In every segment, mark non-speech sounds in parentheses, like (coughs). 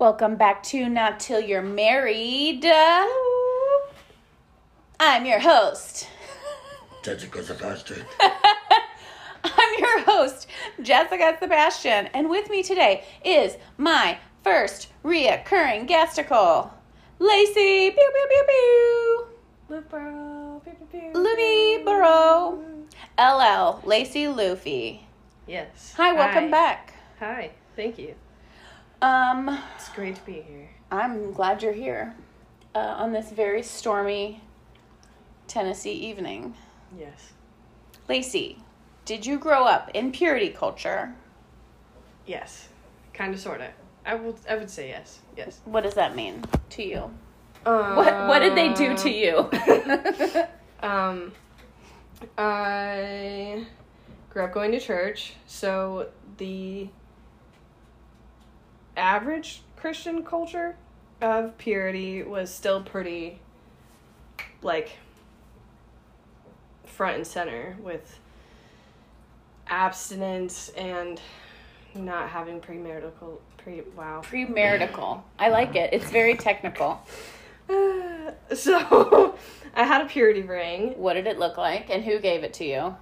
Welcome back to Not Till You're Married. I'm your host. (laughs) Jessica Sebastian. (laughs) I'm your host, Jessica Sebastian, and with me today is my first reoccurring guesticle, Lacey. Pew pew pew pew. Lupro. Pew, pew, pew. Luby Burrow. LL Lacey Luffy. Yes. Hi, welcome back. Hi. Thank you. Um, It's great to be here. I'm glad you're here uh, on this very stormy Tennessee evening. Yes. Lacey, did you grow up in purity culture? Yes. Kind of, sort of. I would. I would say yes. Yes. What does that mean to you? Um, What What did they do to you? (laughs) Um, I grew up going to church, so the average Christian culture of purity was still pretty, like, front and center with abstinence and not having premarital pre wow Premarital. I like it. It's very technical. (sighs) so (laughs) I had a purity ring. What did it look like, and who gave it to you?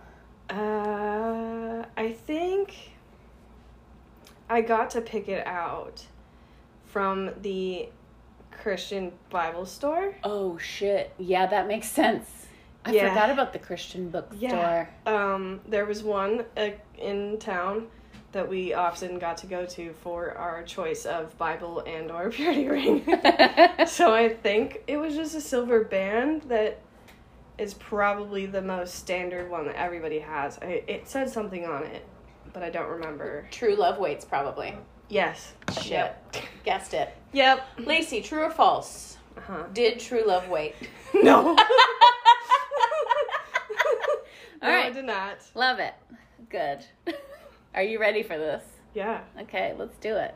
Uh, I think I got to pick it out from the Christian Bible store. Oh shit! Yeah, that makes sense. I Yeah. forgot about the Christian bookstore. Yeah. Um, there was one uh, in town that we often got to go to for our choice of Bible and or (laughs) purity ring. (laughs) so I think it was just a silver band that is probably the most standard one that everybody has. I, it said something on it, but I don't remember. True love waits probably. Yes. Shit. Yep. Guessed it. Yep. Lacey, true or false? Uh-huh. Did true love wait? (laughs) No. All (laughs) no, I did not. Love it. Good. (laughs) Are you ready for this? Yeah. Okay, let's do it.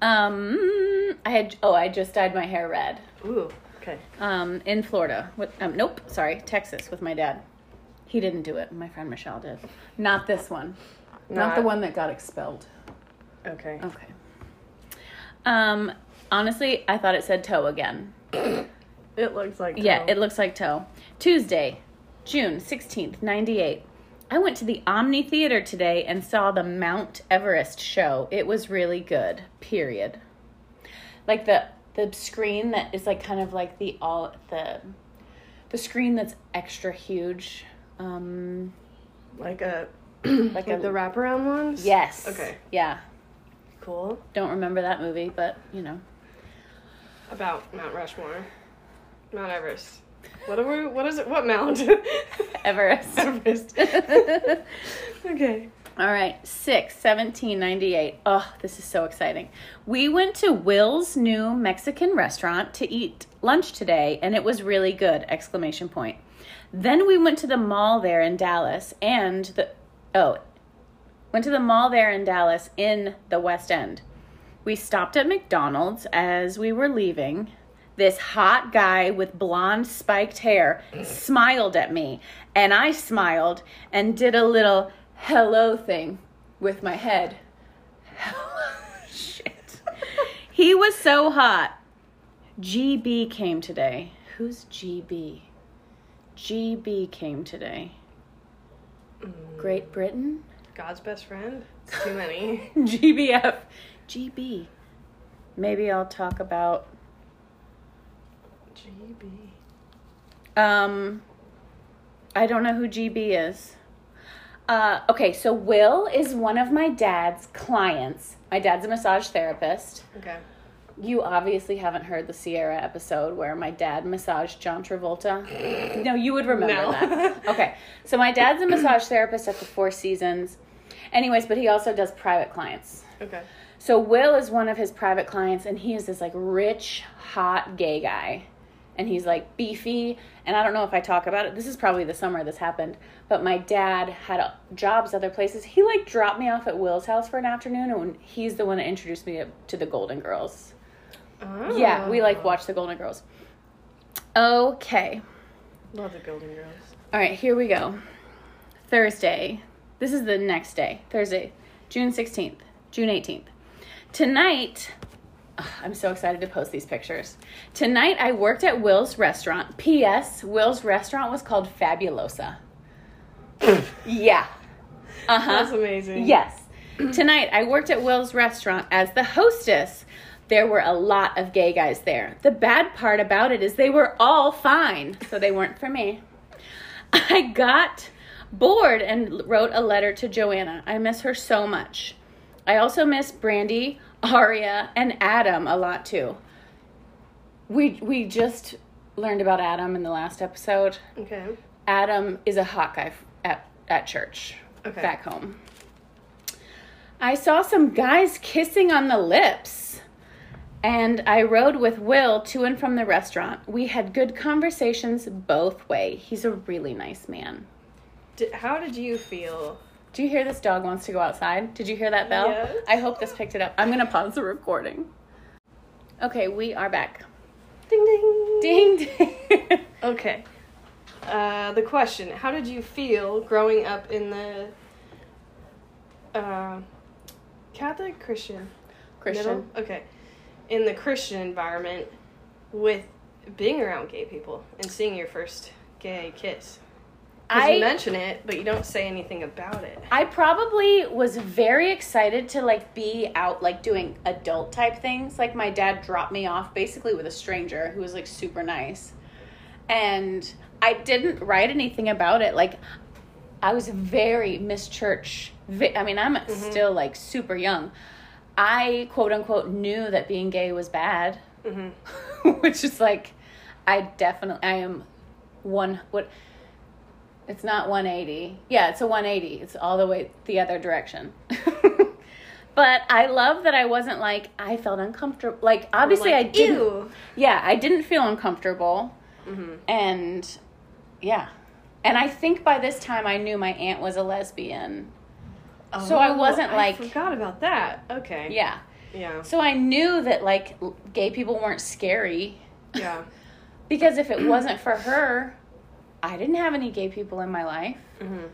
Um, I had oh, I just dyed my hair red. Ooh. Okay. Um, in Florida. With, um, nope, sorry, Texas with my dad. He didn't do it. My friend Michelle did. Not this one. Not, the one that got expelled. Okay. Okay. Um, honestly, I thought it said toe again. (coughs) It looks like Yeah, toe. it looks like toe. Tuesday, June 16th, 98. I went to the Omni Theater today and saw the Mount Everest show. It was really good. Period. Like the the screen that is like kind of like the all the the screen that's extra huge. Um like a (clears throat) like a the wraparound ones. Yes. Okay. Yeah. Cool. Don't remember that movie, but you know. About Mount Rushmore, Mount Everest. What are we? What is it? What mount? (laughs) Everest. (laughs) Everest. (laughs) okay. All right, 6 17 98. Oh, this is so exciting. We went to Will's new Mexican restaurant to eat lunch today and it was really good! Exclamation point. Then we went to the mall there in Dallas and the oh, went to the mall there in Dallas in the West End. We stopped at McDonald's as we were leaving. This hot guy with blonde spiked hair smiled at me, and I smiled and did a little hello thing with my head. (laughs) Shit. He was so hot. GB came today. Who's GB? GB came today. Great Britain? God's best friend. It's too many. (laughs) GBF. GB. Maybe I'll talk about GB. Um, I don't know who GB is. Uh, okay, so Will is one of my dad's clients. My dad's a massage therapist. Okay. You obviously haven't heard the Sierra episode where my dad massaged John Travolta. No, you would remember No. that. Okay, so my dad's a massage therapist at the Four Seasons. Anyways, but he also does private clients. Okay. So Will is one of his private clients, and he is this like rich, hot gay guy, and he's like beefy. And I don't know if I talk about it. This is probably the summer this happened. But my dad had uh, jobs other places. He like dropped me off at Will's house for an afternoon, and he's the one that introduced me to, to the Golden Girls. Oh. Yeah, we like watch the Golden Girls. Okay. Love the Golden Girls. All right, here we go. Thursday. This is the next day. Thursday, June 16th, June 18th. Tonight, Ugh, I'm so excited to post these pictures. Tonight I worked at Will's restaurant. P.S. Will's restaurant was called Fabulosa. (laughs) yeah. Uh huh. That's amazing. Yes. Tonight, I worked at Will's restaurant as the hostess. There were a lot of gay guys there. The bad part about it is they were all fine, so they weren't for me. I got bored and wrote a letter to Joanna. I miss her so much. I also miss Brandy, Aria, and Adam a lot too. We we just learned about Adam in the last episode. Okay. Adam is a hot guy at at church Okay. back home. I saw some guys kissing on the lips. And I rode with Will to and from the restaurant. We had good conversations both way. He's a really nice man. Di how did you feel? Do you hear this dog wants to go outside? Did you hear that bell? Yes. I hope this picked it up. I'm going to pause the recording. Okay, we are back. Ding ding. Ding ding. (laughs) Okay. Uh, the question: How did you feel growing up in the uh, Catholic Christian? Christian. Middle? Okay. In the Christian environment, with being around gay people and seeing your first gay kiss? I you mention it, but you don't say anything about it. I probably was very excited to like be out like doing adult type things. Like my dad dropped me off basically with a stranger who was like super nice. And I didn't write anything about it. Like I was very Miss Church. I mean, I'm mm-hmm. still like super young. I quote unquote knew that being gay was bad, hmm (laughs) which is like I definitely I am one what it's not 180. Yeah, it's a 180. It's all the way the other direction. (laughs) but I love that I wasn't like I felt uncomfortable. Like obviously I Like, didn't. Ew. Yeah, I didn't feel uncomfortable. hmm And yeah. And I think by this time I knew my aunt was a lesbian. So I wasn't like- Oh, I forgot about that. Okay. Yeah. Yeah. So I knew that like gay people weren't scary Yeah. (laughs) because if it wasn't for her, I didn't have any gay people in my life. hmm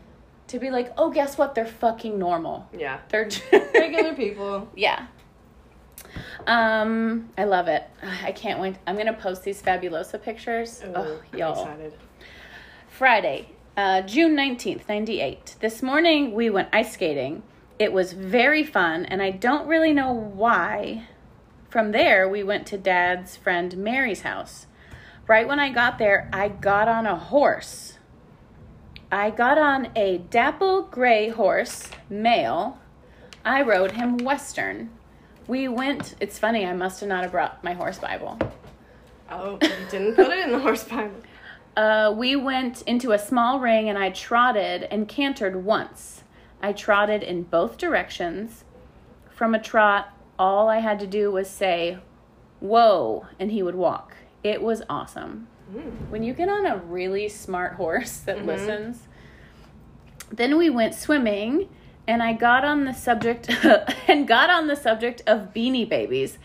to be like, oh, guess what? They're fucking normal. Yeah. (laughs) They're (laughs) Regular people. Yeah. Um, I love it. I can't wait. I'm gonna post these fabulosa pictures. Ooh, oh, I'm y'all. excited. Friday, uh, June 19th, 98. This morning we went ice skating. It was very fun, and I don't really know why. From there, we went to Dad's friend Mary's house. Right when I got there, I got on a horse. I got on a dapple gray horse, male. I rode him western. We went, it's funny, I must have not have brought my horse Bible. Oh, you didn't put it in the horse Bible. Uh, we went into a small ring and I trotted and cantered once. I trotted in both directions. From a trot, all I had to do was say, Whoa, and he would walk. It was awesome. Mm. When you get on a really smart horse that Mhm. listens. Then we went swimming and I got on the subject (laughs) and got on the subject of beanie babies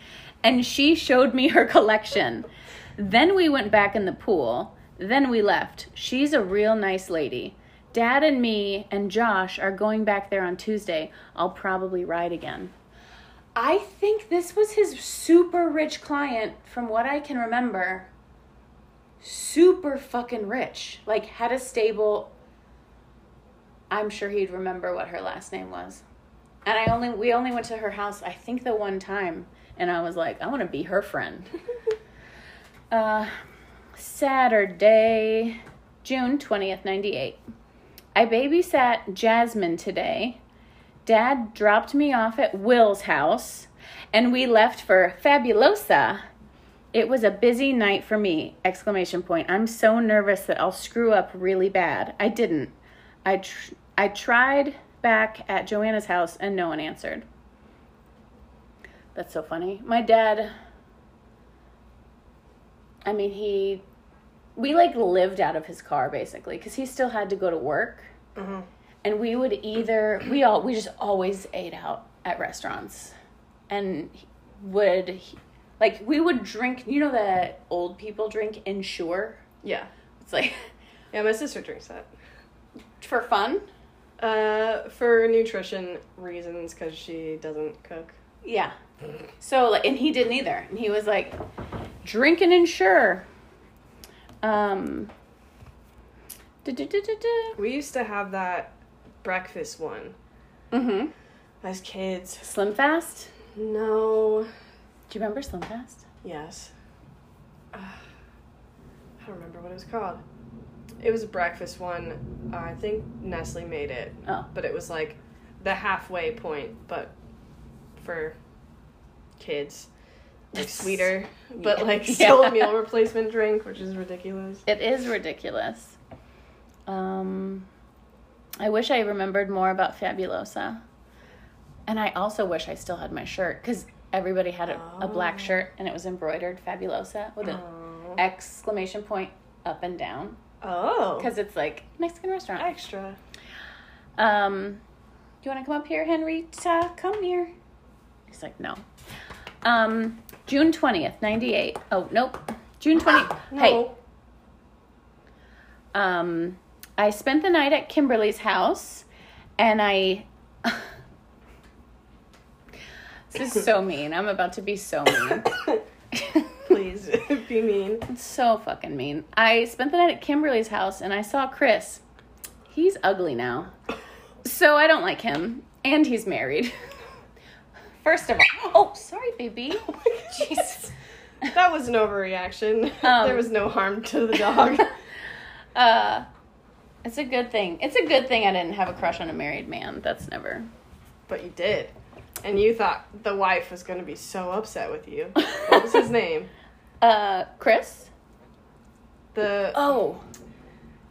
and she showed me her collection. Then we went back in the pool. Then we left. She's a real nice lady. Dad and me and Josh are going back there on Tuesday. I'll probably ride again. I think this was his super rich client, from what I can remember. Super fucking rich. Like, had a stable. I'm sure he'd remember what her last name was. And I only we only went to her house, I think the one time, and I was like, I want to be her friend. (laughs) uh Saturday, June 20th, 98. I babysat Jasmine today. Dad dropped me off at Will's house and we left for Fabulosa. It was a busy night for me. Exclamation point. I'm so nervous that I'll screw up really bad. I didn't. I tr- I tried back at Joanna's house and no one answered. That's so funny. My dad I mean, he we like lived out of his car basically cuz he still had to go to work Mhm. and we would either we all we just always ate out at restaurants and would like we would drink you know that old people drink Ensure Yeah. it's like (laughs) Yeah, my sister drinks that. for fun Uh, for nutrition reasons, because she doesn't cook. yeah So like, and he didn't either. And he was like, drinking Ensure. Um. Mm-hmm. We used to have that breakfast one as kids. Slim Fast. No. Do you remember Slim Fast? Yes. Uh, I don't remember what it was called. It was a breakfast one. Uh, I think Nestle made it, Oh, but it was like the halfway point, but for kids. Like sweeter, but (laughs) Yeah. like still Yeah. a meal replacement drink, which is ridiculous. it is ridiculous. Um, I wish I remembered more about Fabulosa. And I also wish I still had my shirt because everybody had a, a black Oh. shirt and it was embroidered Fabulosa with an Oh. exclamation point up and down Oh. because it's like Mexican restaurant. extra. Um, do you want to come up here, Henrietta? Come here. He's like, no. Um, June twentieth, ninety eight. Oh nope, June twenty. (gasps) Hey, No. um, I spent the night at Kimberly's house, and I. (laughs) this is so (laughs) mean. I'm about to be so mean. (coughs) Please (laughs) be mean. It's so fucking mean. I spent the night at Kimberly's house and I saw Chris. He's ugly now. (coughs) So I don't like him. And he's married. First of all. Oh, sorry, baby. (laughs) (laughs) Jeez. That was an overreaction. Um, there was no harm to the dog. (laughs) Uh it's a good thing. It's a good thing I didn't have a crush on a married man. That's never. but you did. And you thought the wife was going to be so upset with you. What was his name? Uh Chris? The Oh.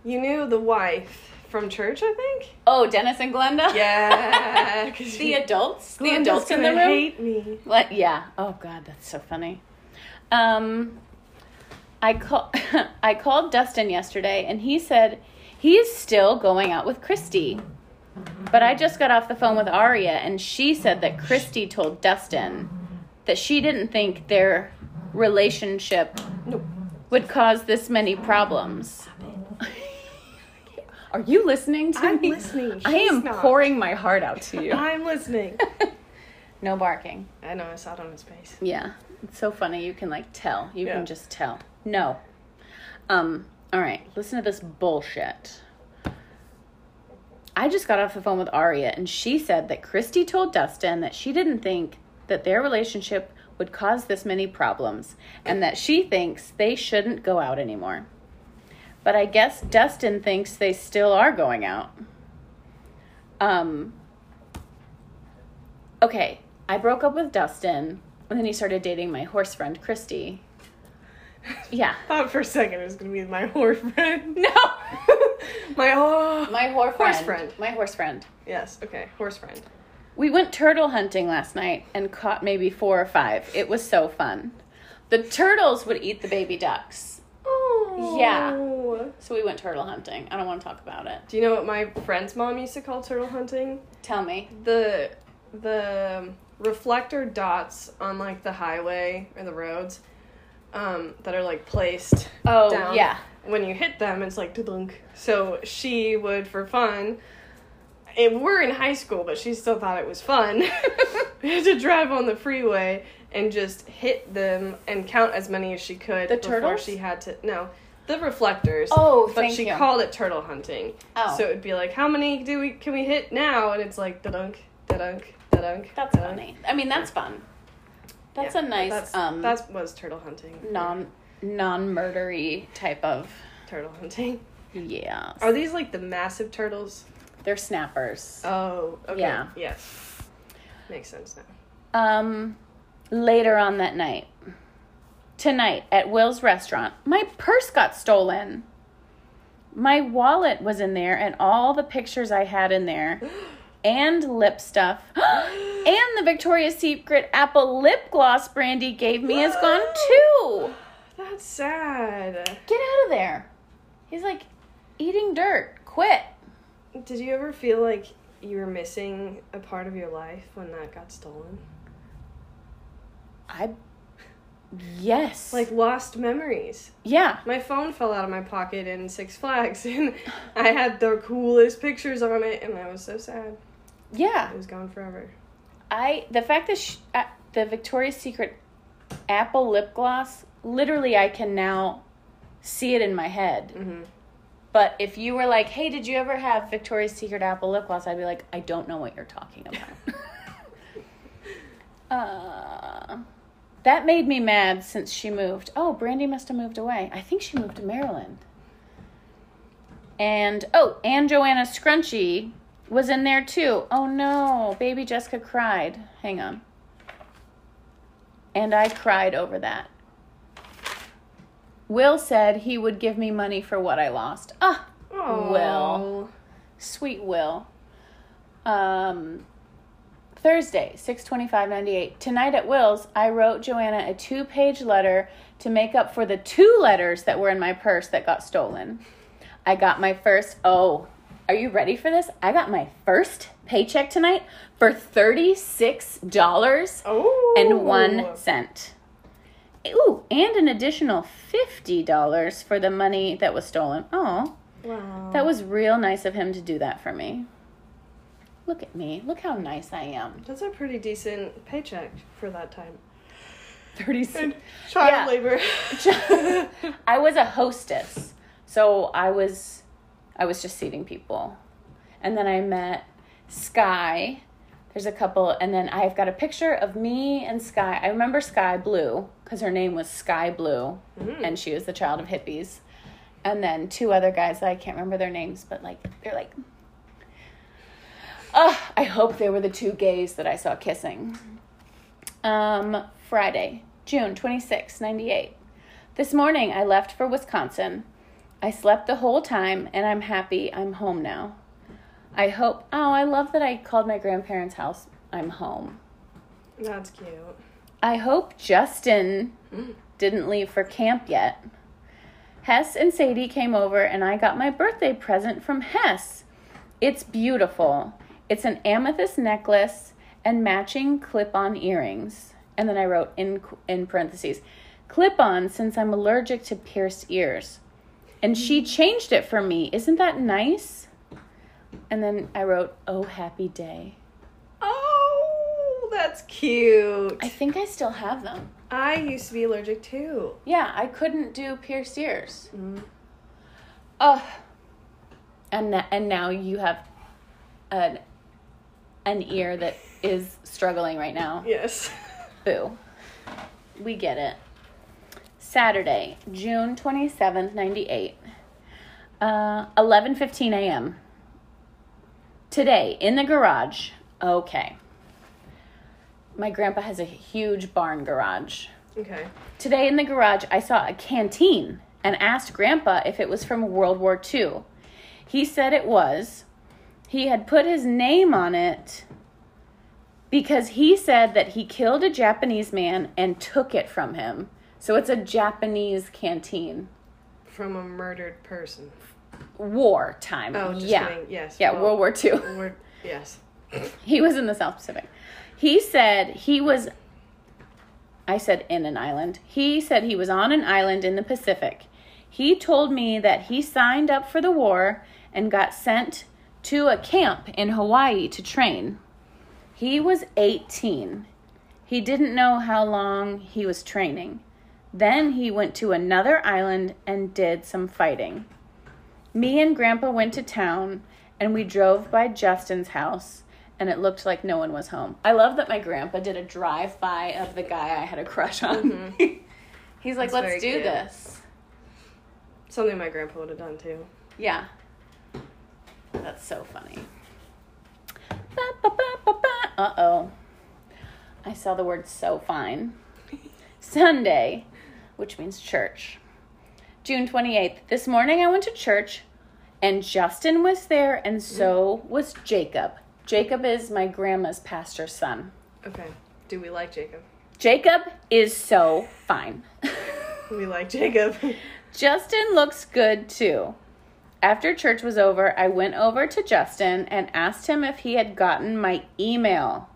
You knew the wife from church, I think? Oh, Dennis and Glenda? Yeah, (laughs) The adults? The adults in the room? hate me. What? Yeah. Oh God, that's so funny. Um, I call (laughs) I called Dustin yesterday, and he said he's still going out with Christy. But I just got off the phone with Aria, and she said that Christy told Dustin that she didn't think their relationship Nope. would cause this many problems. Are you listening to I'm me? listening. I She's am not. pouring my heart out to you. I'm listening. (laughs) no barking. I know, I saw it on his face. Yeah. It's so funny. You can like tell. You Yeah. can just tell. No. Um, all right. Listen to this bullshit. I just got off the phone with Aria and she said that Christy told Dustin that she didn't think that their relationship would cause this many problems and that she thinks they shouldn't go out anymore. But I guess Dustin thinks they still are going out. Um Okay, I broke up with Dustin and then he started dating my horse friend Christy. (laughs) Yeah. Thought for a second it was going to be my horse friend. (laughs) No. (laughs) my oh. My horse friend. Horse friend. My horse friend. Yes, okay, horse friend. We went turtle hunting last night and caught maybe four or five. It was so fun. The turtles would eat the baby ducks. Oh. Yeah. So we went turtle hunting. I don't want to talk about it. Do you know what my friend's mom used to call turtle hunting? Tell me. the the reflector dots on like the highway or the roads um, that are like placed Oh, down. yeah. When you hit them, it's like dunk. So she would, for fun. And we're in high school, but she still thought it was fun (laughs) to drive on the freeway and just hit them and count as many as she could The before turtles? she had to. No, the reflectors. Oh, but she you. called it turtle hunting. Oh. So it'd be like, how many do we can we hit now? And it's like da dunk, da dunk, da dunk. That's funny. I mean, that's fun. That's a nice That's, um that was turtle hunting. non non murdery type of turtle hunting. yeah. Are these like the massive turtles? They're snappers. Oh, okay. Yeah. Yes. Makes sense now. Um, later on that night, tonight at Will's restaurant, my purse got stolen. My wallet was in there, and all the pictures I had in there, (gasps) and lip stuff, (gasps) and the Victoria's Secret apple lip gloss Brandy gave me is gone (gasps) too. That's sad. Get out of there. He's like eating dirt. Quit. Did you ever feel like you were missing a part of your life when that got stolen? I. Yes. Like lost memories. yeah. My phone fell out of my pocket in Six Flags, (laughs) and I had the coolest pictures on it, and I was so sad. Yeah. It was gone forever. I the fact that sh I, the Victoria's Secret apple lip gloss, literally I can now see it in my head. hmm But if you were like, "Hey, did you ever have Victoria's Secret apple lip gloss?" I'd be like, "I don't know what you're talking about." (laughs) uh, that made me mad since she moved. Oh, Brandy must have moved away. I think she moved to Maryland. And oh, and Joanna Scrunchy was in there too. Oh no, baby Jessica cried. Hang on. And I cried over that. Will said he would give me money for what I lost. Ah, Oh, Will. sweet Will. Um, Thursday, six twenty-five ninety-eight. Tonight at Will's, I wrote Joanna a two-page letter to make up for the two letters that were in my purse that got stolen. I got my first. Oh, are you ready for this? I got my first paycheck tonight for thirty-six dollars Oh. and one cent. Ooh, and an additional fifty dollars for the money that was stolen. Oh, Wow. that was real nice of him to do that for me. Look at me. Look how nice I am. That's a pretty decent paycheck for that time. Thirty-six. Child Yeah. labor. (laughs) I was a hostess, so I was, I was just seating people, and then I met Sky. There's a couple, and then I've got a picture of me and Sky. I remember Sky Blue because her name was Sky Blue, Mm. and she was the child of hippies. And then two other guys that I can't remember their names, but like they're like, oh, I hope they were the two gays that I saw kissing. Um, Friday, June 26, 98. This morning I left for Wisconsin. I slept the whole time and I'm happy I'm home now. I hope, oh, I love that I called my grandparents' house I'm home. That's cute. I hope Justin didn't leave for camp yet. Hess and Sadie came over and I got my birthday present from Hess. It's beautiful. It's an amethyst necklace and matching clip-on earrings. And then I wrote in in parentheses, clip-on since I'm allergic to pierced ears. And she changed it for me. Isn't that nice? And then I wrote, "Oh, happy day." Oh, that's cute. I think I still have them. I used to be allergic too. Yeah, I couldn't do pierced ears. Mm. Oh, and and now you have an an ear that is struggling right now. Yes. Boo. We get it. Saturday, June twenty seventh, ninety eight. Uh, eleven fifteen a.m. Today in the garage. Okay. My grandpa has a huge barn garage. Okay. Today in the garage, I saw a canteen and asked Grandpa if it was from World War II. He said it was. He had put his name on it because he said that he killed a Japanese man and took it from him. So it's a Japanese canteen. From a murdered person. War time. Oh, just yeah. kidding. Yes. Yeah, Well, World War II. We're, yes. (laughs) He was in the South Pacific. He said he was. I said in an island. He said he was on an island in the Pacific. He told me that he signed up for the war and got sent to a camp in Hawaii to train. He was 18. He didn't know how long he was training. Then he went to another island and did some fighting. Me and Grandpa went to town and we drove by Justin's house and it looked like no one was home. I love that my grandpa did a drive by of the guy I had a crush on. Mm-hmm. (laughs) He's like, That's let's do cute. this. Something my grandpa would have done too. Yeah. That's so funny. Uh oh. I saw the word so fine. (laughs) Sunday, which means church. June 28th. This morning I went to church and Justin was there and so was Jacob. Jacob is my grandma's pastor's son. Okay. Do we like Jacob? Jacob is so fine. (laughs) We like Jacob. (laughs) Justin looks good too. After church was over, I went over to Justin and asked him if he had gotten my email.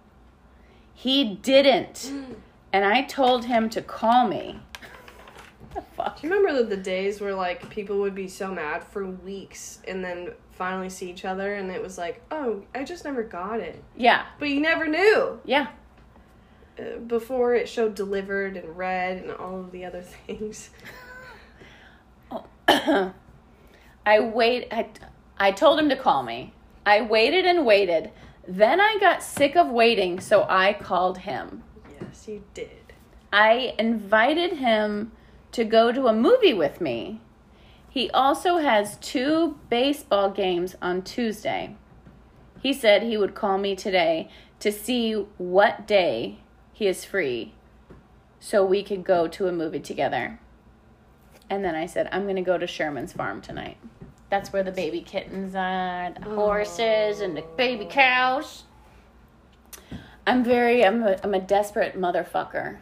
He didn't. And I told him to call me. (laughs) the fuck? Do you remember the, the days where like people would be so mad for weeks and then finally see each other and it was like, oh, I just never got it. Yeah. But you never knew. Yeah. uh, before it showed delivered and read and all of the other (laughs) things. (clears throat) (clears throat) I wait. I, I told him to call me. I waited and waited. Then I got sick of waiting, so I called him. Yes, you did. I invited him to go to a movie with me. He also has two baseball games on Tuesday. He said he would call me today to see what day he is free so we could go to a movie together. And then I said, I'm going to go to Sherman's farm tonight. That's where the baby kittens are, the horses, and the baby cows. I'm very, I'm a, I'm a desperate motherfucker.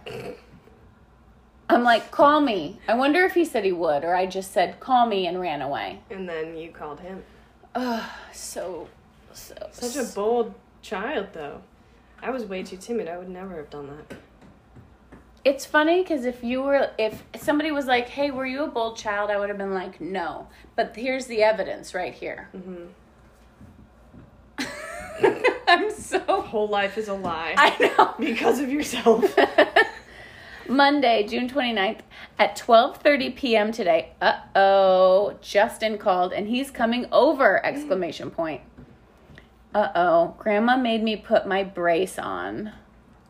I'm like, call me. I wonder if he said he would, or I just said, call me and ran away. And then you called him. Ugh, so, so. Such a bold child, though. I was way too timid. I would never have done that. It's funny because if you were, if somebody was like, hey, were you a bold child? I would have been like, no. But here's the evidence right here. Mm-hmm. (laughs) I'm so. Whole life is a lie I know. (laughs) because of yourself. (laughs) Monday, June 29th at 12:30 p.m. today. Uh-oh, Justin called and he's coming over exclamation (gasps) point. Uh-oh, grandma made me put my brace on.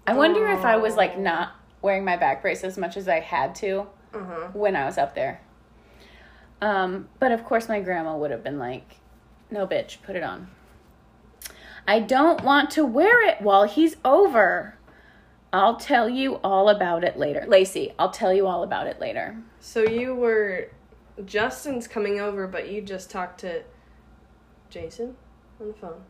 I wonder if I was like not wearing my back brace as much as I had to uh-huh. when I was up there. Um, but of course my grandma would have been like, "No bitch, put it on." I don't want to wear it while he's over. I'll tell you all about it later. Lacey, I'll tell you all about it later. So you were Justin's coming over, but you just talked to Jason on the phone.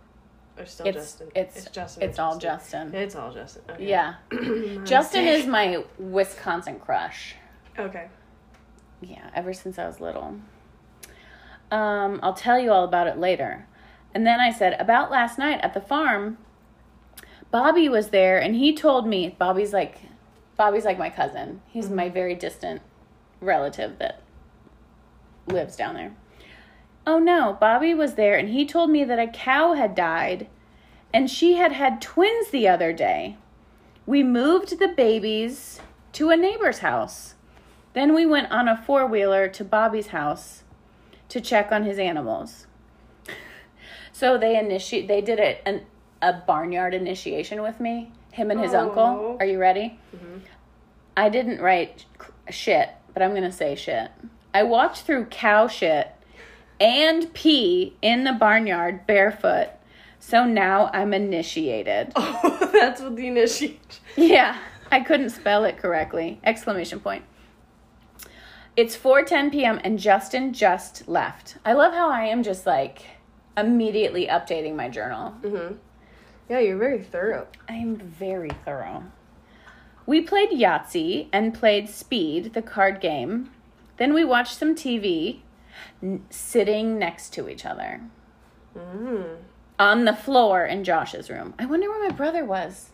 Or still It's Justin? it's Justin. it's all Justin. It's all Justin. Okay. Yeah. (clears throat) Justin is my Wisconsin crush. Okay. Yeah, ever since I was little. Um, I'll tell you all about it later. And then I said, about last night at the farm, Bobby was there and he told me Bobby's like Bobby's like my cousin. He's my very distant relative that lives down there. Oh no, Bobby was there and he told me that a cow had died and she had had twins the other day. We moved the babies to a neighbor's house. Then we went on a four wheeler to Bobby's house to check on his animals. (laughs) So they initiate they did a, an, a barnyard initiation with me, him and his oh, uncle. Are you ready? Mm-hmm. I didn't write shit, but I'm going to say shit. I walked through cow shit and pee in the barnyard barefoot. So now I'm initiated. (laughs) Oh, that's what the initiation. Yeah, I couldn't spell it correctly. Exclamation point. It's 4:10 p.m. and Justin just left. I love how I am just like immediately updating my journal. Mm-hmm. Yeah, you're very thorough. I am very thorough. We played Yahtzee and played Speed, the card game. Then we watched some TV, n- sitting next to each other Mm. on the floor in Josh's room. I wonder where my brother was,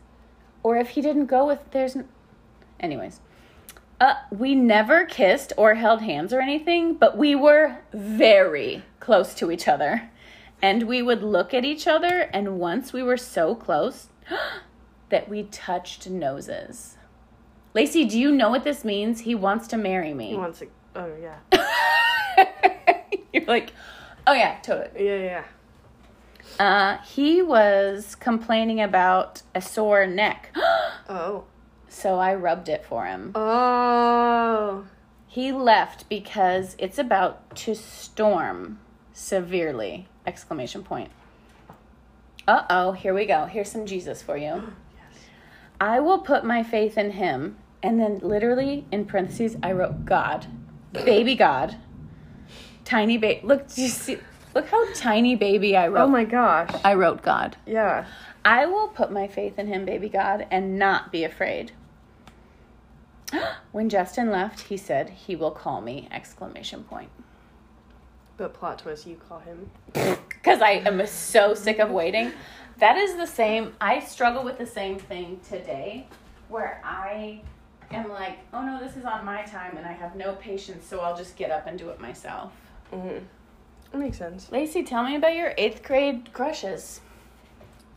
or if he didn't go with. There's, n- anyways. Uh, we never kissed or held hands or anything, but we were very close to each other. And we would look at each other, and once we were so close (gasps) that we touched noses. Lacey, do you know what this means? He wants to marry me. He wants to. Oh yeah. (laughs) (laughs) You're like, oh yeah, totally. Yeah, yeah. Uh, he was complaining about a sore neck. (gasps) Oh. so I rubbed it for him. Oh. He left because it's about to storm severely. Exclamation point. Uh-oh, here we go. Here's some Jesus for you. (gasps) I will put my faith in him. And then literally in parentheses I wrote God. Baby God. Tiny baby. Look, do you see look how tiny baby I wrote. Oh my gosh. I wrote God. Yeah. I will put my faith in him, baby God, and not be afraid. (gasps) when Justin left, he said he will call me! Exclamation point. But plot twist, you call him. (laughs) Because I am so sick of waiting. That is the same. I struggle with the same thing today, where I am like, oh no, this is on my time, and I have no patience, so I'll just get up and do it myself. Mm-hmm. That makes sense. Lacey, tell me about your eighth grade crushes.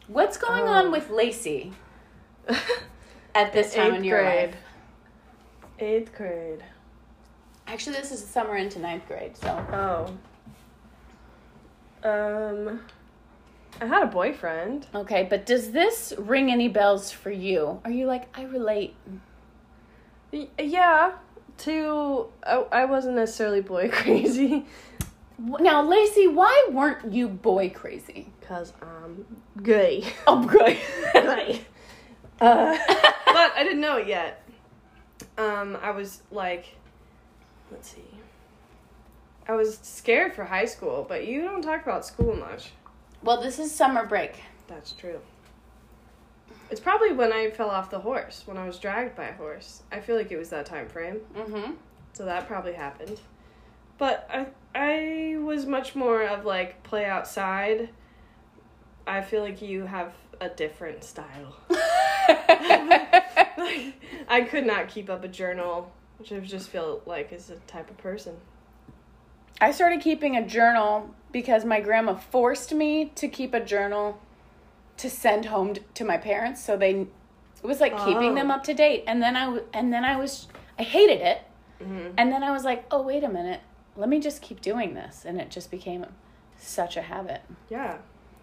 What's going on Oh. with Lacey? (laughs) at this time in your grade. life? Eighth grade. Actually, this is summer into ninth grade, so. Oh. Um, I had a boyfriend. Okay, but does this ring any bells for you? Are you like, I relate? Y- Yeah. To I, I wasn't necessarily boy (laughs) crazy, Now, Lacey, why weren't you boy crazy? cause I'm gay. (laughs) Good. Gay. uh, (laughs) but I didn't know it yet. Um, I was like, let's see. I was scared for high school, but you don't talk about school much. well, this is summer break. That's true. It's probably when I fell off the horse, when I was dragged by a horse. I feel like it was that time frame. Mm-hmm. So that probably happened. But I I was much more of like play outside. I feel like you have a different style. (laughs) like, I could not keep up a journal, which I just feel like is a type of person. I started keeping a journal because my grandma forced me to keep a journal to send home to my parents so they it was like keeping Oh. them up to date and then I and then I was I hated it and then I was like oh wait a minute let me just keep doing this and it just became such a habit Yeah.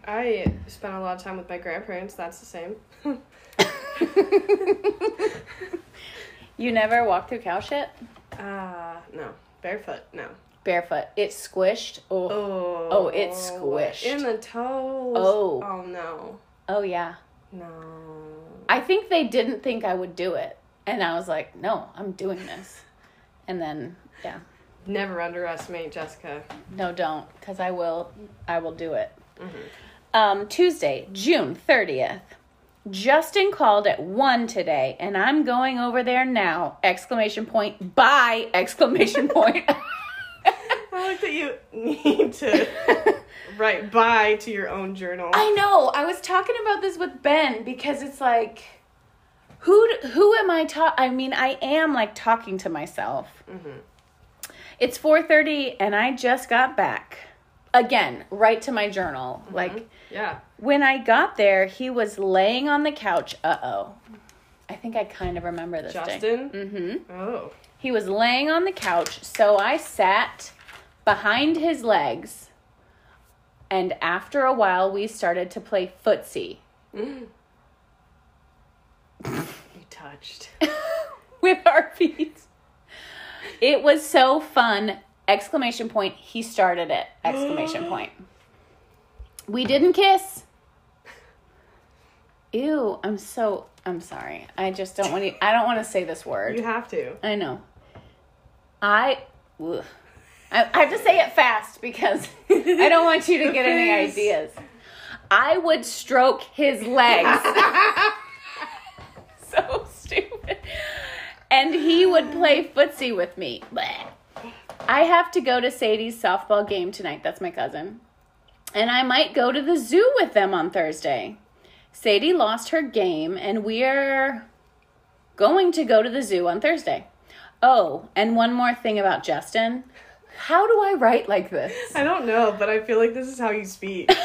I spent a lot of time with my grandparents, that's the same. (laughs) you never walked through cow shit Uh no. Barefoot, no. barefoot it's squished oh Oh. Oh, it's squished. In the toes. Oh. Oh no. Oh yeah No. I think they didn't think I would do it and I was like no I'm doing this (laughs) and then yeah Never underestimate Jessica. No, don't, because I will. I will do it. Um, Tuesday, June thirtieth. Justin called at one today, and I'm going over there now! Exclamation point! Bye! Exclamation (laughs) point! (laughs) Like that you (laughs) need to (laughs) write bye to your own journal. I know. I was talking about this with Ben because it's like, who who am I ta- I mean, I am like talking to myself. It's four thirty, and I just got back. Again, right to my journal. Like yeah. when I got there, he was laying on the couch. Uh oh. I think I kind of remember this day. Justin? Mm-hmm. Oh. He was laying on the couch, so I sat behind his legs, and after a while, we started to play footsie You touched. (laughs) with our feet. It was so fun! Exclamation point. He started it! Exclamation (gasps) point. We didn't kiss. Ew! I'm so. I'm sorry. I just don't want to. I don't want to say this word. You have to. I know. I, ugh. I I have to say it fast because (laughs) I don't want you to get any ideas. I would stroke his legs. (laughs) (laughs) so stupid. And he would play footsie with me. I have to go to Sadie's softball game tonight. That's my cousin. And I might go to the zoo with them on Thursday. Sadie lost her game, and we're going to go to the zoo on Thursday. Oh, and one more thing about Justin. How do I write like this? I don't know, but I feel like this is how you speak. (laughs) like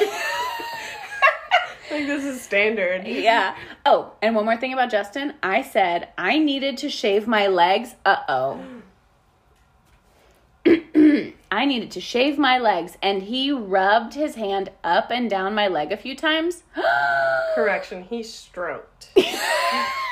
this is standard. Yeah. Oh, and one more thing about Justin. I said I needed to shave my legs. Uh oh. (clears throat) I needed to shave my legs, and he rubbed his hand up and down my leg a few times. (gasps) Correction, he stroked. (laughs)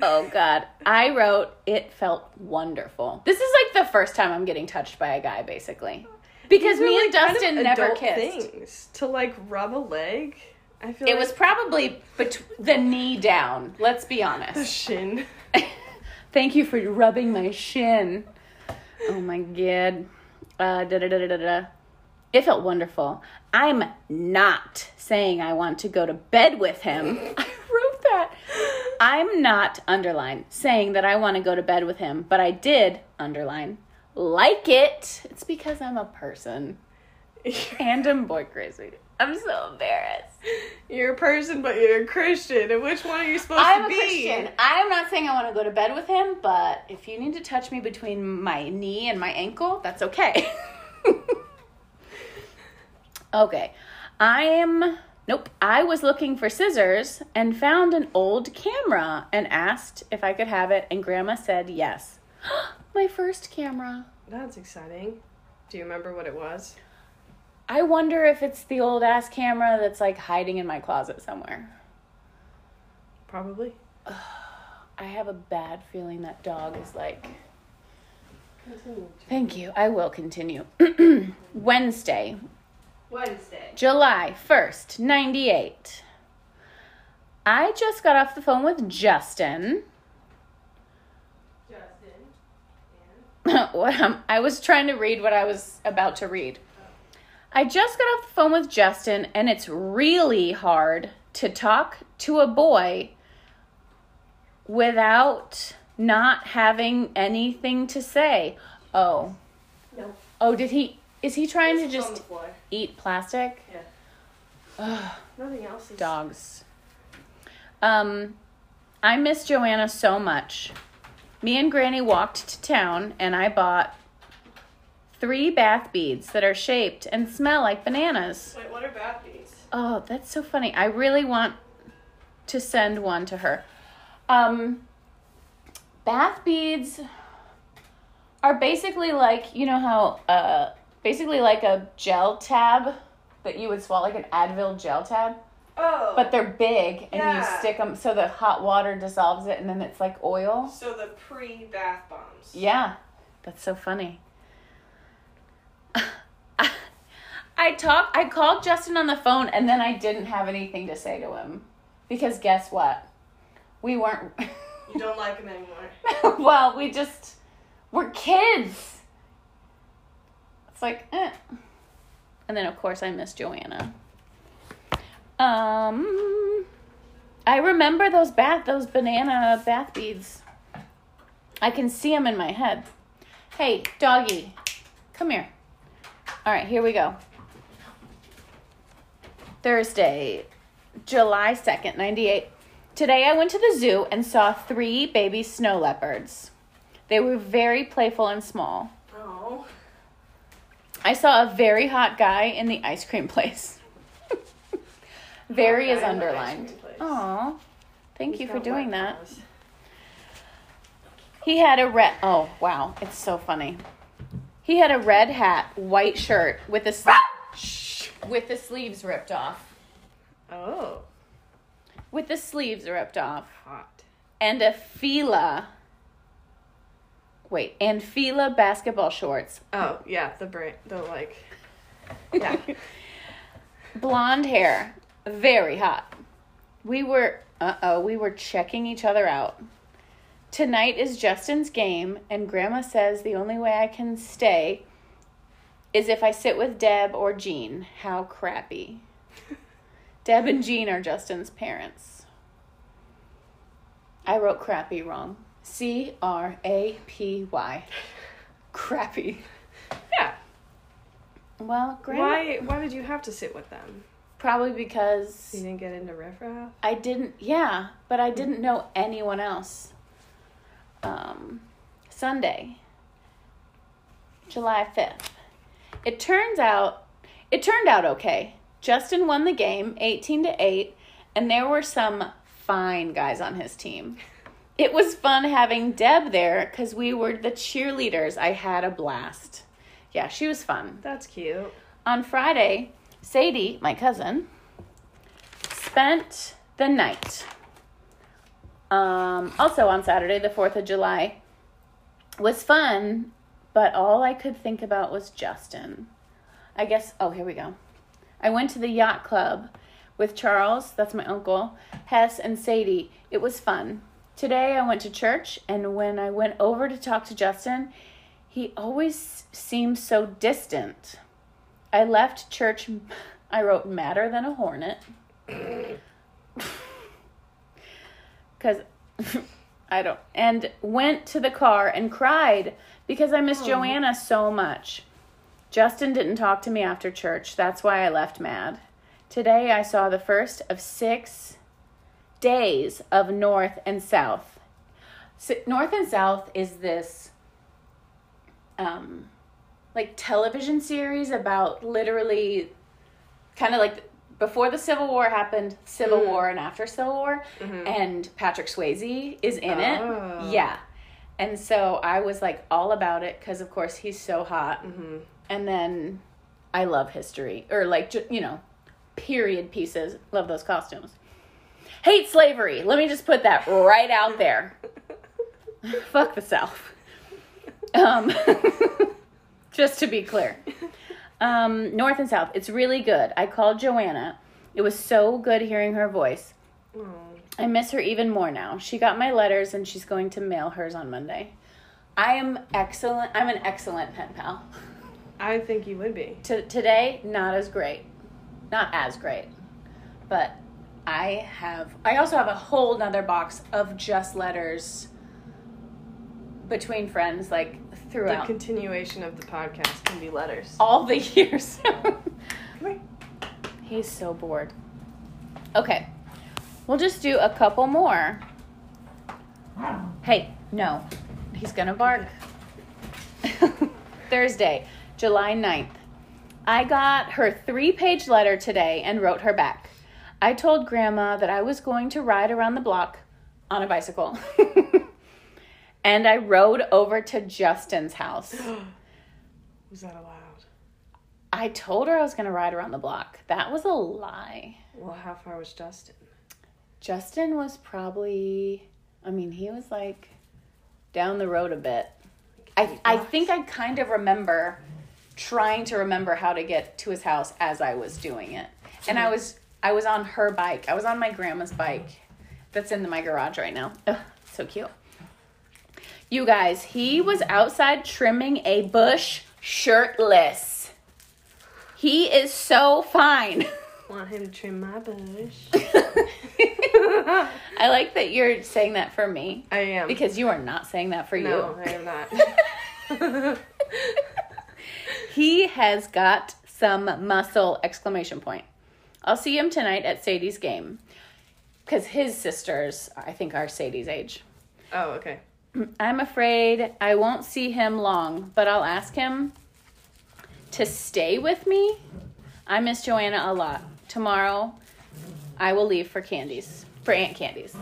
Oh God. I wrote, it felt wonderful. This is like the first time I'm getting touched by a guy, basically. Because me and like, kind of Dustin never kissed. Things. To like rub a leg. I feel It like was probably bet- the knee down. Let's be honest. the shin. (laughs) Thank you for rubbing my shin. Oh my god. Uh, da da da da da. It felt wonderful. I'm not saying I want to go to bed with him. (laughs) I. I'm not, underline, saying that I want to go to bed with him, but I did, underline, like it. It's because I'm a person. (laughs) And I'm boy crazy. I'm so embarrassed. You're a person, but you're a Christian. And which one are you supposed I'm to a be? Christian. I'm not saying I want to go to bed with him, but if you need to touch me between my knee and my ankle, that's okay. (laughs) okay. I'm Nope. I was looking for scissors and found an old camera and asked if I could have it, and Grandma said yes. (gasps) My first camera. That's exciting. Do you remember what it was? I wonder if it's the old ass camera that's like hiding in my closet somewhere. Probably. (sighs) I have a bad feeling that dog is like. Continue. Thank you. I will continue. (clears throat) Wednesday, Wednesday. July 1st, 98. I just got off the phone with Justin. Justin. (laughs) what um, I was trying to read what I was about to read. I just got off the phone with Justin, and it's really hard to talk to a boy without not having anything to say. Oh, No. oh, did he? Is he trying to It's on the just eat plastic? Yeah. Ugh. Nothing else is. dogs. Um, I miss Joanna so much. Me and Granny walked to town and I bought three bath beads that are shaped and smell like bananas. Wait, what are bath beads? Oh, that's so funny. I really want to send one to her. Um, bath beads are basically like, you know how, uh, basically like a gel tab that you would swallow, like an Advil gel tab. Oh. but they're big and you stick them so the hot water dissolves it and then it's like oil. So the pre-bath bombs. yeah. That's so funny. (laughs) I talked i called justin on the phone and then i didn't have anything to say to him. Because guess what? We weren't You don't like him anymore. (laughs) well we just we're kids it's like eh. and then of course i miss joanna. Um i remember those bath those banana bath beads. I can see them in my head. Hey doggy come here. All right here we go. Thursday july 2nd 98 today i went to the zoo and saw three baby snow leopards. They were very playful and small. I saw a very hot guy in the ice cream place. (laughs) very oh, is the ice underlined. Aw. Thank He's you for doing that. He had a red Oh, wow. It's so funny. He had a red hat, white shirt with the sle- ah! with the sleeves ripped off. Oh. With the sleeves ripped off. Hot. And a Fila Wait, and Fila basketball shorts. Oh yeah, the brain, the like. (laughs) Yeah. blonde hair, very hot. We were, uh oh, we were checking each other out. Tonight is Justin's game, and Grandma says the only way I can stay is if I sit with Deb or Jean. How crappy. (laughs) Deb and Jean are Justin's parents. I wrote crappy wrong. C R A P Y. Crappy. yeah. Well, Grandma. Why? Why did you have to sit with them? Probably because. You didn't get into riffraff. I didn't, yeah, but I didn't know anyone else. Um, Sunday, July 5th. It turns out, it turned out okay. Justin won the game 18 to 8, and there were some fine guys on his team. It was fun having Deb there because we were the cheerleaders. I had a blast. Yeah, she was fun. That's cute. On Friday, Sadie, my cousin, spent the night. Um, also on Saturday, the 4th of July, was fun, but all I could think about was Justin. I guess, oh, here we go. I went to the yacht club with Charles, that's my uncle, Hess, and Sadie. It was fun. Today I went to church, and when I went over to talk to Justin, he always seems so distant. I left church, I wrote madder than a hornet. (laughs) Because (laughs) I don't, and went to the car and cried because I miss oh. Joanna so much. Justin didn't talk to me after church. That's why I left mad. Today I saw the first of six days of North and South. So, North and South is this um like television series about literally kind of like before the Civil War happened, Civil Mm. War and after Civil War, and Patrick Swayze is in Mm-hmm. Oh. it. Yeah. And so I was like all about it because, of course, he's so hot. Mm-hmm. And then I love history or like, you know, period pieces. Love those costumes. Hate slavery. Let me just put that right out there. (laughs) Fuck the South. Um, (laughs) just to be clear. Um, North and South. It's really good. I called Joanna. It was so good hearing her voice. Oh. I miss her even more now. She got my letters and she's going to mail hers on Monday. I am excellent. I'm an excellent pen pal. I think you would be. Today, not as great. Not as great. But I have, I also have a whole nother box of just letters between friends, like throughout. The continuation of the podcast can be letters. all the (laughs) years. Come here. He's so bored. Okay. We'll just do a couple more. Hey, no. He's gonna bark. (laughs) Thursday, July 9th. I got her three page letter today and wrote her back. I told Grandma that I was going to ride around the block on a bicycle. (laughs) and I rode over to Justin's house. (gasps) Was that allowed? I told her I was going to ride around the block. That was a lie. Well, how far was Justin? Justin was probably, I mean, he was like down the road a bit. I, I think I kind of remember trying to remember how to get to his house as I was doing it. And I hmm. was I was on her bike. I was on my grandma's bike that's in my garage right now. Ugh, so cute. You guys, he was outside trimming a bush shirtless. He is so fine. (laughs) Want him to trim my bush? (laughs) (laughs) I like that you're saying that for me I am. because you are not saying that for you. no, I am not. He has got some muscle exclamation point. I'll see him tonight at Sadie's game because his sisters, I think, are Sadie's age. oh, okay. (clears throat) I'm afraid I won't see him long, but I'll ask him to stay with me. I miss Joanna a lot. Tomorrow, I will leave for Candy's, for Aunt Candy's.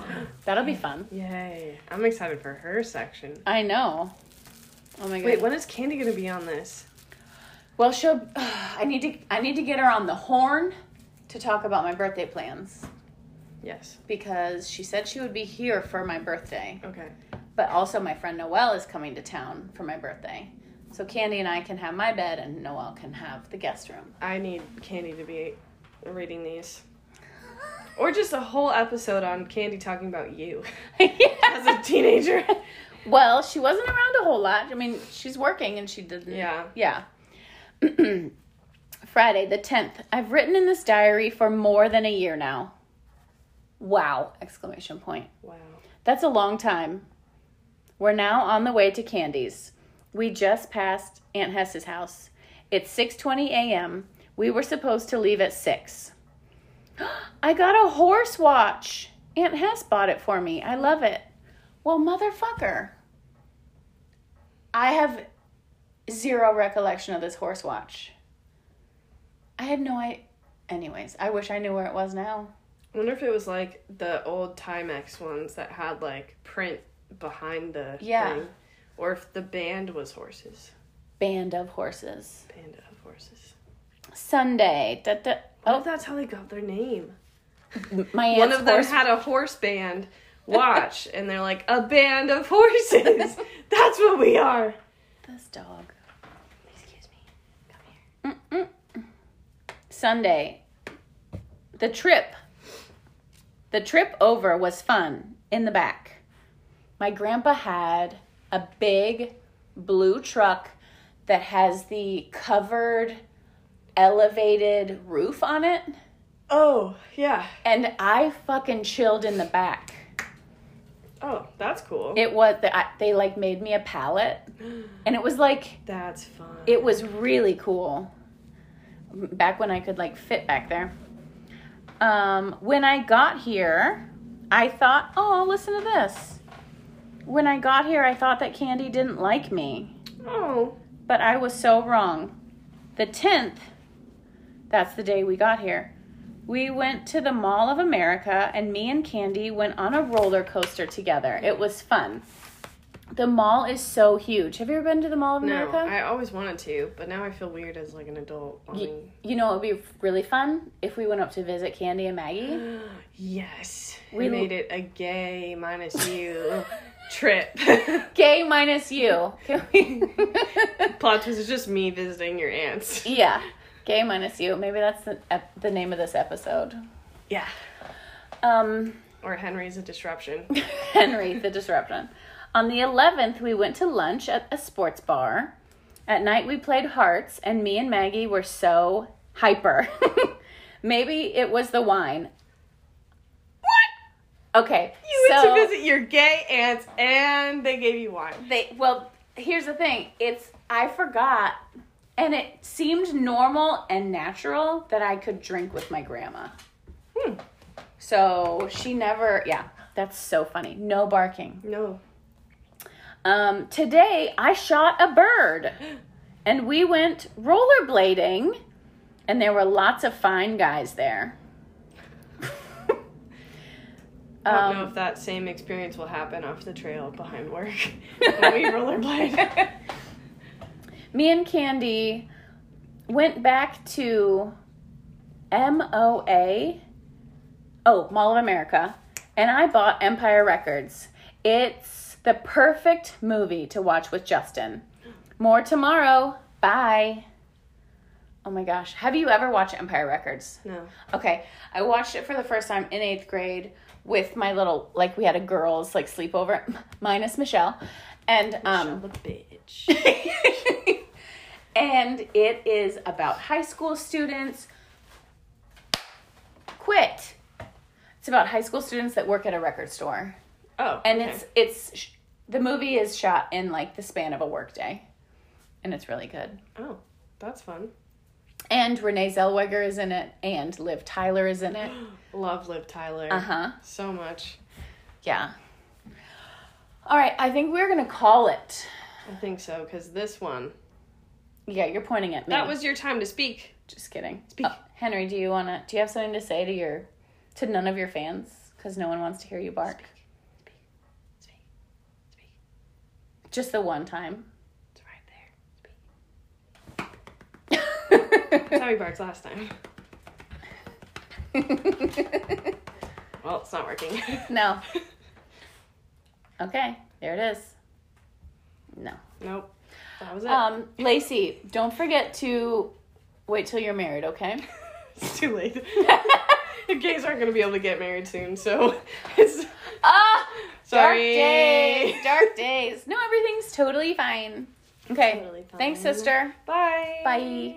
That'll be fun. Yay. I'm excited for her section. I know. Oh my god. Wait, when is Candy going to be on this? Well, she'll. (sighs) I need to. I need to get her on the horn to talk about my birthday plans Yes. because she said she would be here for my birthday, Okay. but also my friend Noelle is coming to town for my birthday. So Candy and I can have my bed, and Noelle can have the guest room. I need Candy to be reading these. Or just a whole episode on Candy talking about you (laughs) as a (laughs) teenager. Well, she wasn't around a whole lot. I mean, she's working, and she didn't. Yeah. Yeah. (clears throat) Friday the 10th. I've written in this diary for more than a year now. Wow! Exclamation point. Wow. That's a long time. We're now on the way to Candy's. We just passed Aunt Hess's house. It's 6:20 a.m. We were supposed to leave at 6. (gasps) I got a horse watch. Aunt Hess bought it for me. I love it. Well, motherfucker. I have zero recollection of this horse watch. I had no idea. Anyways, I wish I knew where it was now. I wonder if it was like the old Timex ones that had like print behind the Yeah. thing. Or if the band was horses. Band of horses. Band of horses. Sunday. Da, da. Oh, that's how they got their name. my One of them had a horse band watch, and they're like, a band of horses. (laughs) That's what we are. this dog. Excuse me. Come here. Sunday. The trip. The trip over was fun in the back. My grandpa had a big blue truck that has the covered elevated roof on it Oh, yeah. and I fucking chilled in the back. Oh, that's cool. It was I, they like made me a pallet and it was like (gasps) That's fun. It was really cool. Back when I could like fit back there. Um, when I got here, I thought, oh, listen to this. When I got here, I thought that Candy didn't like me, oh, but I was so wrong. The 10th, that's the day we got here, we went to the Mall of America and me and Candy went on a roller coaster together. It was fun. The mall is so huge. Have you ever been to the Mall of No, America? I always wanted to, but now I feel weird as like an adult. I Y- mean, you know, it would be really fun if we went up to visit Candy and Maggie. (gasps) yes, We we made it a gay minus you (laughs) trip. (laughs) Gay minus you. (laughs) Plot twist is just me visiting your aunts. yeah, gay minus you. Maybe that's the, ep- the name of this episode. Yeah, Um, or Henry's a disruption. Henry, the disruption. On the 11th, we went to lunch at a sports bar. At night, we played hearts, and me and Maggie were so hyper. (laughs) Maybe it was the wine. What? Okay. You went so to visit your gay aunts, and they gave you wine. They well, here's the thing. It's I forgot, and it seemed normal and natural that I could drink with my grandma. Hmm. So she never. Yeah, that's so funny. No barking. No. Um, today I shot a bird and we went rollerblading and there were lots of fine guys there. I don't know Um, if that same experience will happen off the trail behind work (laughs) when we rollerblade. Me and Candy went back to MOA, oh, Mall of America, and I bought Empire Records. It's the perfect movie to watch with Justin. More tomorrow. Bye. Oh my gosh. Have you ever watched Empire Records? No. Okay, I watched it for the first time in eighth grade with my little like we had a girls like sleepover (laughs) minus Michelle, and um, the bitch. (laughs) and it is about high school students. Quit. It's about high school students that work at a record store, Oh. and okay. it's it's sh- the movie is shot in like the span of a workday, and it's really good. Oh, that's fun. And Renee Zellweger is in it, and Liv Tyler is in it. (gasps) Love Liv Tyler. Uh huh. So much. Yeah. All right, I think we're gonna call it. I think so, because this one. Yeah, you're pointing at me. That was your time to speak. just kidding. Speak. Oh, Henry, do you wanna? Do you have something to say to your, to none of your fans? Because no one wants to hear you bark. Speak. Speak. Just the one time. It's right there. That's how he barks last time. Well, it's not working. (laughs) no. Okay, there it is. No. nope. That was it. Um, Lacey, don't forget to wait till you're married, okay? (laughs) it's too late. (laughs) the gays aren't going to be able to get married soon, so it's. Ah, dark Sorry. days, (laughs) dark days. No, everything's totally fine. Okay, Totally thanks, sister. Bye. Bye.